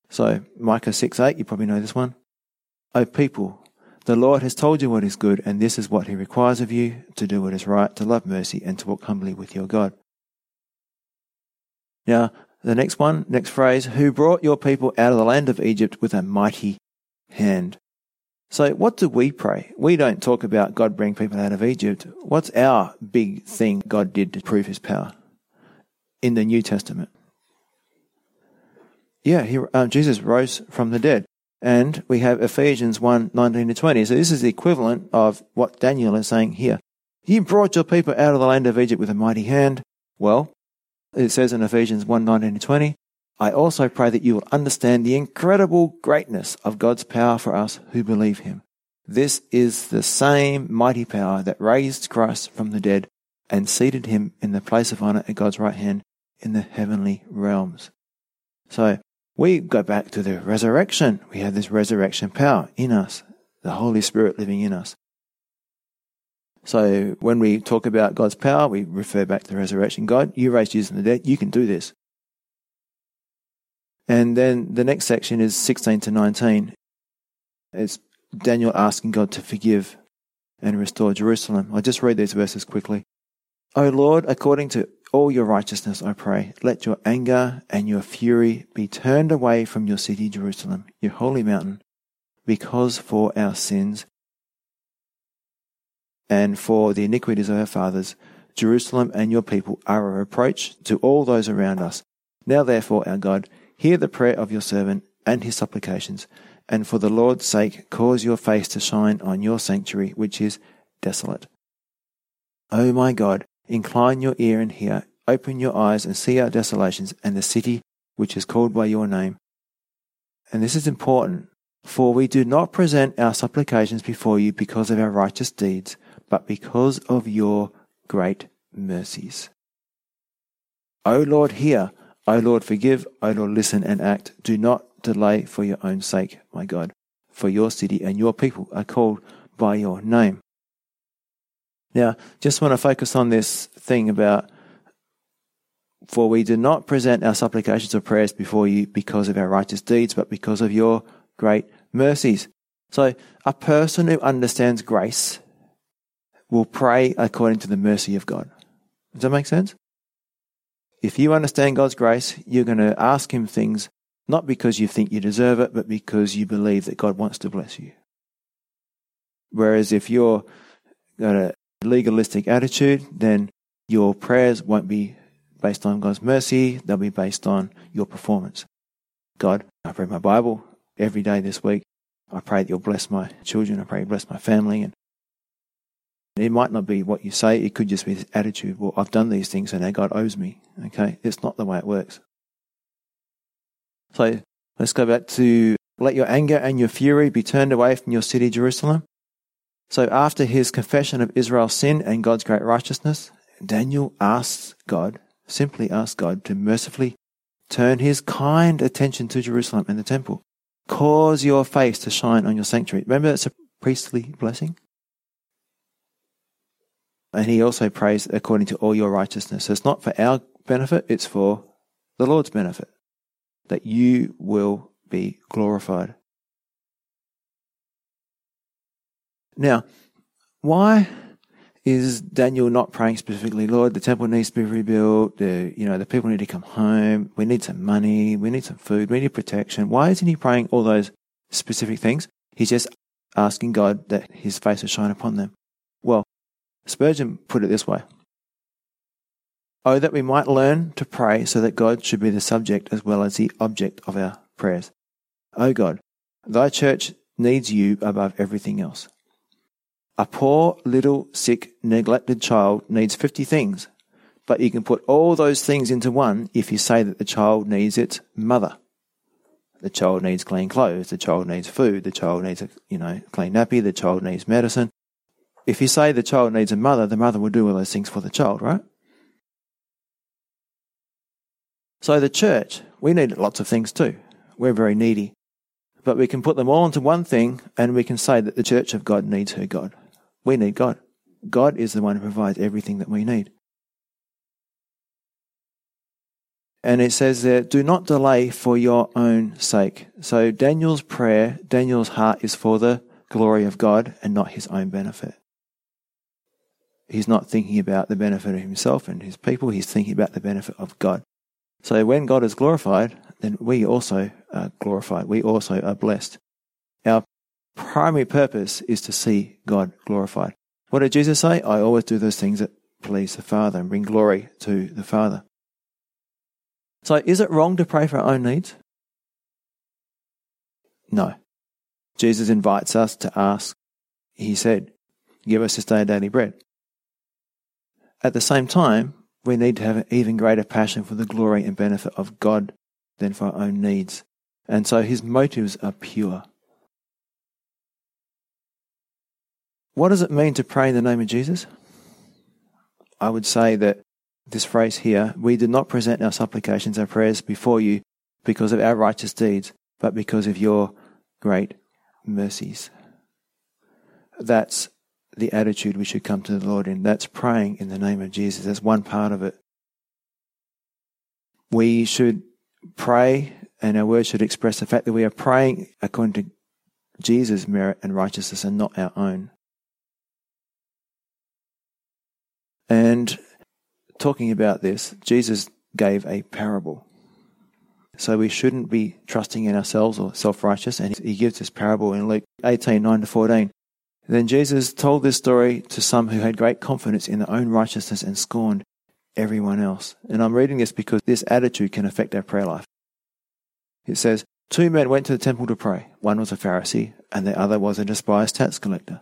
So, Micah 6 8, you probably know this one. O people, the Lord has told you what is good, and this is what he requires of you to do what is right, to love mercy, and to walk humbly with your God. Now, the next one, next phrase, who brought your people out of the land of Egypt with a mighty hand. So, what do we pray? We don't talk about God bringing people out of Egypt. What's our big thing God did to prove his power in the New Testament? Yeah, he, uh, Jesus rose from the dead. And we have Ephesians 1 19 to 20. So, this is the equivalent of what Daniel is saying here. You brought your people out of the land of Egypt with a mighty hand. Well, it says in Ephesians 1 19 to 20, I also pray that you will understand the incredible greatness of God's power for us who believe him. This is the same mighty power that raised Christ from the dead and seated him in the place of honor at God's right hand in the heavenly realms. So we go back to the resurrection. We have this resurrection power in us, the Holy Spirit living in us. So when we talk about God's power, we refer back to the resurrection. God, you raised Jesus from the dead. You can do this. And then the next section is 16 to 19. It's Daniel asking God to forgive and restore Jerusalem. I'll just read these verses quickly. O Lord, according to all your righteousness, I pray, let your anger and your fury be turned away from your city, Jerusalem, your holy mountain, because for our sins and for the iniquities of our fathers, Jerusalem and your people are a reproach to all those around us. Now, therefore, our God, Hear the prayer of your servant and his supplications, and for the Lord's sake cause your face to shine on your sanctuary, which is desolate. O my God, incline your ear and hear, open your eyes and see our desolations and the city which is called by your name. And this is important, for we do not present our supplications before you because of our righteous deeds, but because of your great mercies. O Lord, hear. O Lord, forgive. O Lord, listen and act. Do not delay for your own sake, my God, for your city and your people are called by your name. Now, just want to focus on this thing about for we do not present our supplications or prayers before you because of our righteous deeds, but because of your great mercies. So, a person who understands grace will pray according to the mercy of God. Does that make sense? If you understand God's grace, you're going to ask Him things not because you think you deserve it, but because you believe that God wants to bless you. Whereas if you're got a legalistic attitude, then your prayers won't be based on God's mercy, they'll be based on your performance. God, I pray my Bible every day this week. I pray that you'll bless my children. I pray you bless my family. And it might not be what you say, it could just be this attitude, well, I've done these things and now God owes me. Okay? It's not the way it works. So Let's go back to let your anger and your fury be turned away from your city, Jerusalem. So after his confession of Israel's sin and God's great righteousness, Daniel asks God, simply asks God to mercifully turn his kind attention to Jerusalem and the temple. Cause your face to shine on your sanctuary. Remember, it's a priestly blessing. And he also prays according to all your righteousness. So it's not for our benefit, it's for the Lord's benefit. That you will be glorified. Now, why is Daniel not praying specifically, Lord, the temple needs to be rebuilt, the you know, the people need to come home, we need some money, we need some food, we need protection. Why isn't he praying all those specific things? He's just asking God that his face will shine upon them. Well, Spurgeon put it this way. Oh, that we might learn to pray so that God should be the subject as well as the object of our prayers. Oh God, thy church needs you above everything else. A poor, little, sick, neglected child needs 50 things, but you can put all those things into one if you say that the child needs its mother. The child needs clean clothes, the child needs food, the child needs a, you know, clean nappy, the child needs medicine. If you say the child needs a mother, the mother will do all those things for the child, right? So the church, we need lots of things too. We're very needy. But we can put them all into one thing and we can say that the church of God needs her God. We need God. God is the one who provides everything that we need. And it says there, do not delay for your own sake. So Daniel's prayer, Daniel's heart is for the glory of God and not his own benefit. He's not thinking about the benefit of himself and his people, he's thinking about the benefit of God. So when God is glorified, then we also are glorified. We also are blessed. Our primary purpose is to see God glorified. What did Jesus say? I always do those things that please the Father and bring glory to the Father. So is it wrong to pray for our own needs? No. Jesus invites us to ask. He said, Give us this day our daily bread. At the same time, we need to have an even greater passion for the glory and benefit of God than for our own needs. And so his motives are pure. What does it mean to pray in the name of Jesus? I would say that this phrase here, we do not present our supplications and prayers before you because of our righteous deeds, but because of your great mercies. That's the attitude we should come to the Lord in. That's praying in the name of Jesus. That's one part of it. We should pray, and our words should express the fact that we are praying according to Jesus' merit and righteousness and not our own. And talking about this, Jesus gave a parable. So we shouldn't be trusting in ourselves or self righteous. And he gives this parable in Luke 18 9 to 14. Then Jesus told this story to some who had great confidence in their own righteousness and scorned everyone else. And I'm reading this because this attitude can affect our prayer life. It says, Two men went to the temple to pray. One was a Pharisee, and the other was a despised tax collector.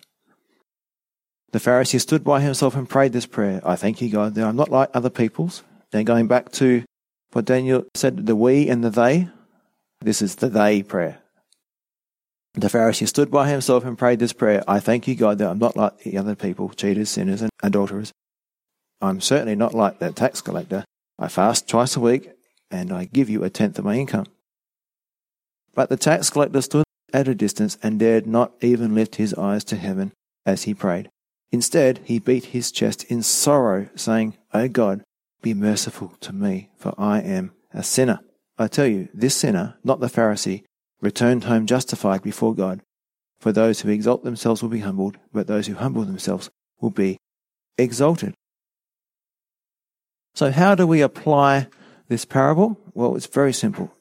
The Pharisee stood by himself and prayed this prayer I thank you, God, that I'm not like other peoples. Then going back to what Daniel said, the we and the they, this is the they prayer. The Pharisee stood by himself and prayed this prayer I thank you, God, that I'm not like the other people, cheaters, sinners, and adulterers. I'm certainly not like that tax collector. I fast twice a week, and I give you a tenth of my income. But the tax collector stood at a distance and dared not even lift his eyes to heaven as he prayed. Instead, he beat his chest in sorrow, saying, O God, be merciful to me, for I am a sinner. I tell you, this sinner, not the Pharisee, returned home justified before God. For those who exalt themselves will be humbled, but those who humble themselves will be exalted. So, how do we apply this parable? Well, it's very simple.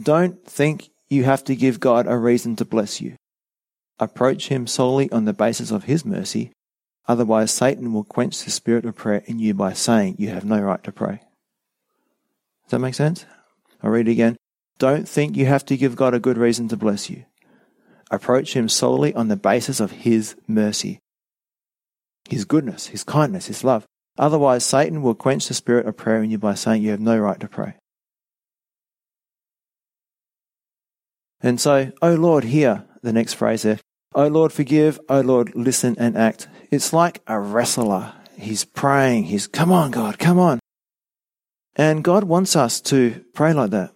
Don't think you have to give God a reason to bless you. Approach Him solely on the basis of His mercy, otherwise, Satan will quench the spirit of prayer in you by saying you have no right to pray. Does that make sense? I'll read it again. Don't think you have to give God a good reason to bless you. Approach Him solely on the basis of His mercy, His goodness, His kindness, His love. Otherwise, Satan will quench the spirit of prayer in you by saying you have no right to pray. And so, oh Lord, hear the next phrase there. Oh Lord, forgive. Oh Lord, listen and act. It's like a wrestler. He's praying. He's, come on, God, come on. And God wants us to pray like that.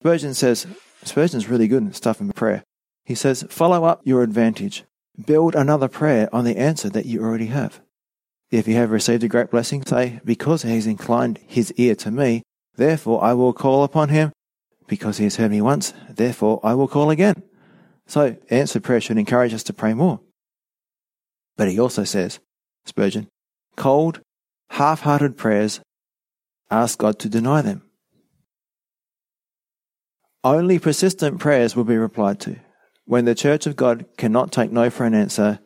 Spurgeon says, Spurgeon's really good at stuff in prayer. He says, follow up your advantage. Build another prayer on the answer that you already have. If you have received a great blessing, say, because he has inclined his ear to me, therefore I will call upon him. Because he has heard me once, therefore I will call again. So answered prayer should encourage us to pray more. But he also says, Spurgeon, cold, half-hearted prayers ask God to deny them. Only persistent prayers will be replied to. When the church of God cannot take no for an answer,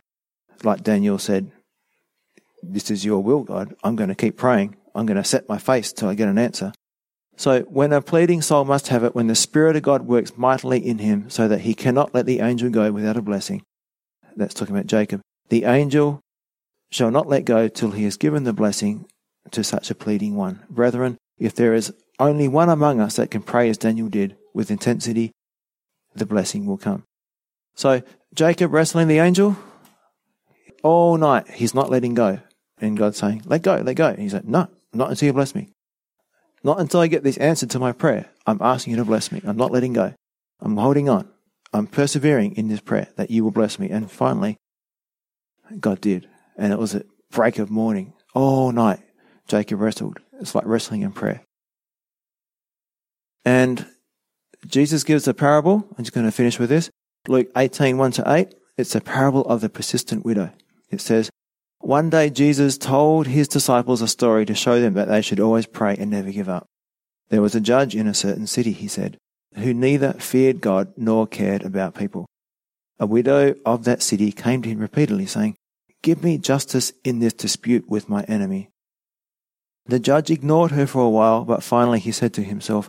like Daniel said, This is your will, God. I'm going to keep praying. I'm going to set my face till I get an answer. So, when a pleading soul must have it, when the Spirit of God works mightily in him, so that he cannot let the angel go without a blessing, that's talking about Jacob, the angel shall not let go till he has given the blessing to such a pleading one. Brethren, if there is only one among us that can pray as Daniel did with intensity, the blessing will come. So Jacob wrestling the angel all night, he's not letting go. And God's saying, let go, let go. And he's like, no, not until you bless me. Not until I get this answer to my prayer. I'm asking you to bless me. I'm not letting go. I'm holding on. I'm persevering in this prayer that you will bless me. And finally, God did. And it was at break of morning. All night, Jacob wrestled. It's like wrestling in prayer. And Jesus gives a parable. I'm just going to finish with this. Luke 18, 1 to 8. It's a parable of the persistent widow. It says, One day Jesus told his disciples a story to show them that they should always pray and never give up. There was a judge in a certain city, he said, who neither feared God nor cared about people. A widow of that city came to him repeatedly, saying, Give me justice in this dispute with my enemy. The judge ignored her for a while, but finally he said to himself,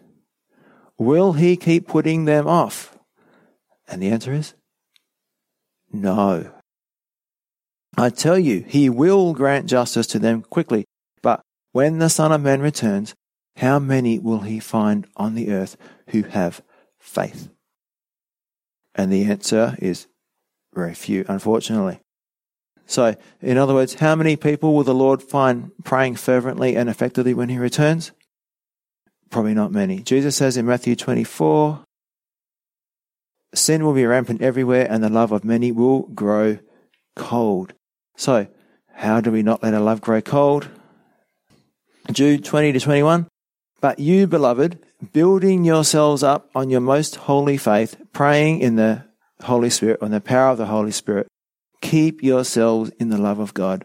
Will he keep putting them off? And the answer is no. I tell you, he will grant justice to them quickly. But when the Son of Man returns, how many will he find on the earth who have faith? And the answer is very few, unfortunately. So, in other words, how many people will the Lord find praying fervently and effectively when he returns? Probably not many. Jesus says in Matthew 24, sin will be rampant everywhere and the love of many will grow cold. So, how do we not let our love grow cold? Jude 20 to 21. But you, beloved, building yourselves up on your most holy faith, praying in the Holy Spirit, on the power of the Holy Spirit, keep yourselves in the love of God,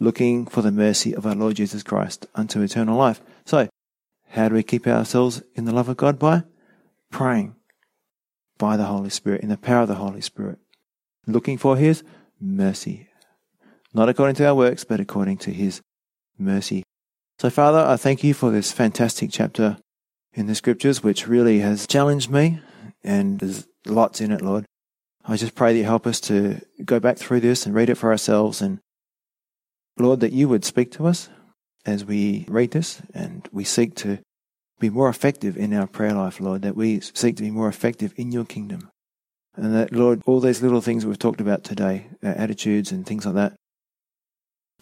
looking for the mercy of our Lord Jesus Christ unto eternal life. So, how do we keep ourselves in the love of God? By praying by the Holy Spirit, in the power of the Holy Spirit, looking for His mercy. Not according to our works, but according to His mercy. So, Father, I thank you for this fantastic chapter in the scriptures, which really has challenged me, and there's lots in it, Lord. I just pray that you help us to go back through this and read it for ourselves, and Lord, that you would speak to us as we read this and we seek to be more effective in our prayer life, Lord, that we seek to be more effective in your kingdom. And that, Lord, all these little things we've talked about today, our attitudes and things like that,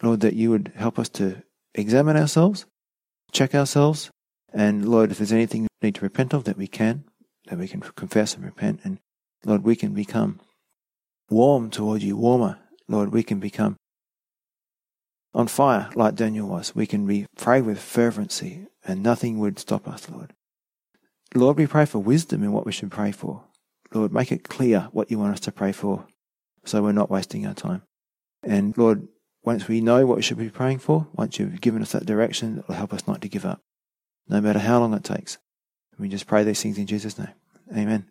Lord, that you would help us to examine ourselves, check ourselves, and Lord, if there's anything we need to repent of, that we can, that we can confess and repent, and Lord, we can become warm toward you, warmer. Lord, we can become on fire like Daniel was. We can pray with fervency and nothing would stop us, Lord. Lord, we pray for wisdom in what we should pray for. Lord, make it clear what you want us to pray for so we're not wasting our time. And Lord, once we know what we should be praying for, once you've given us that direction, it will help us not to give up, no matter how long it takes. We just pray these things in Jesus' name. Amen.